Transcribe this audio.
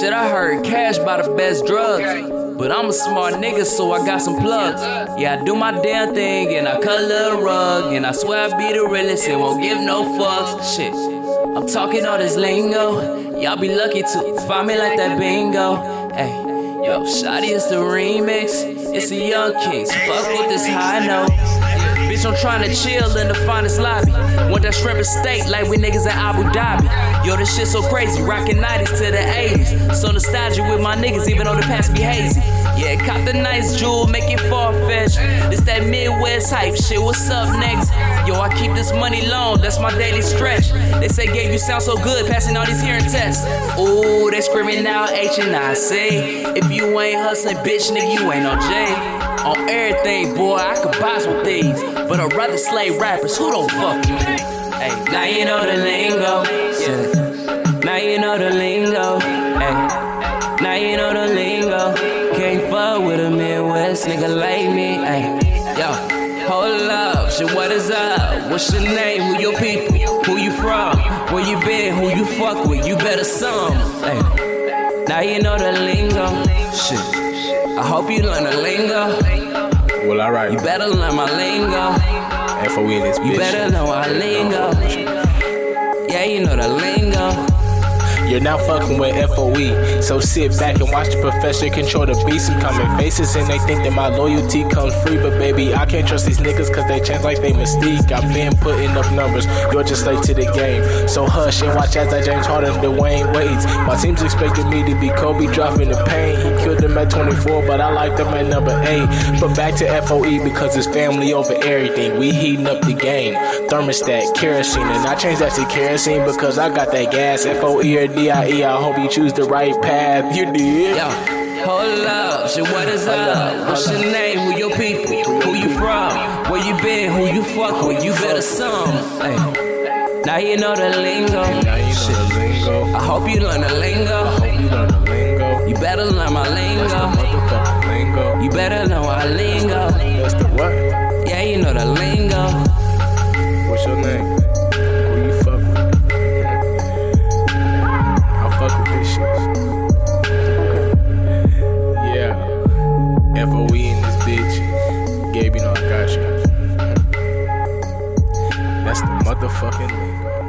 Shit, I heard cash by the best drugs. But I'm a smart nigga, so I got some plugs. Yeah, I do my damn thing and I cut a rug. And I swear I be the realest and won't give no fucks. Shit, I'm talking all this lingo. Y'all be lucky to find me like that bingo. Hey, yo, Shotty is the remix. It's the Young Kings. Fuck with this high note. Bitch, I'm trying to chill in the finest lobby. Want that shrimp and steak like we niggas at Abu Dhabi. Yo, this shit so crazy, rockin' 90s to the 80s. So nostalgic with my niggas, even though the past be hazy. Yeah, cop the nice jewel, make it far fetched. This that Midwest hype shit, what's up next? Yo, I keep this money long, that's my daily stretch. They say, Gabe, you sound so good, passing all these hearing tests. Ooh, they screaming out H and I say, if you ain't hustling, bitch, nigga, you ain't no J on everything, boy. I could box with these, but I'd rather slay rappers who don't fuck with me. Hey, now you know the lingo. Yeah. Now you know the lingo. Hey, now you know the lingo. Can't fuck with a Midwest nigga like me. Hey, yo. Hold up, shit, what is up? What's your name? Who your people? Who you from? Where you been? Who you fuck with? You better some. Hey, now you know the lingo. Shit. I hope you learn the lingo. Well, alright. You better learn my lingo. FOE this bitch. You better know our lingo. Yeah, you know the lingo. You're now fucking with FOE. So sit back and watch the professor control the beast. I'm coming faces and they think that my loyalty comes free. But baby, I can't trust these niggas cause they change like they mystique. I've been putting up numbers, you're just late to the game. So hush and watch as I James Harden, Dwyane Wade's. My team's expecting me to be Kobe dropping the pain. He killed them at 24, but I like them at number 8. But back to FOE because it's family over everything. We heating up the game. Thermostat, kerosene, and I changed that to kerosene because I got that gas. FOE D-I-E, I hope you choose the right path. You did. Yo, hold up, shit, what is up? What's your name? Who your people? Who you from? Where you been? Who you fuck with? You better some. Hey, now you know the lingo. Now you know the lingo. I hope you learn the lingo. You learn the lingo. You better learn my lingo. You better know our lingo. That's the what? Yeah, you know the lingo. What's your name? FOE in this bitch. Gabe, you know I got you. That's the motherfucking lingo.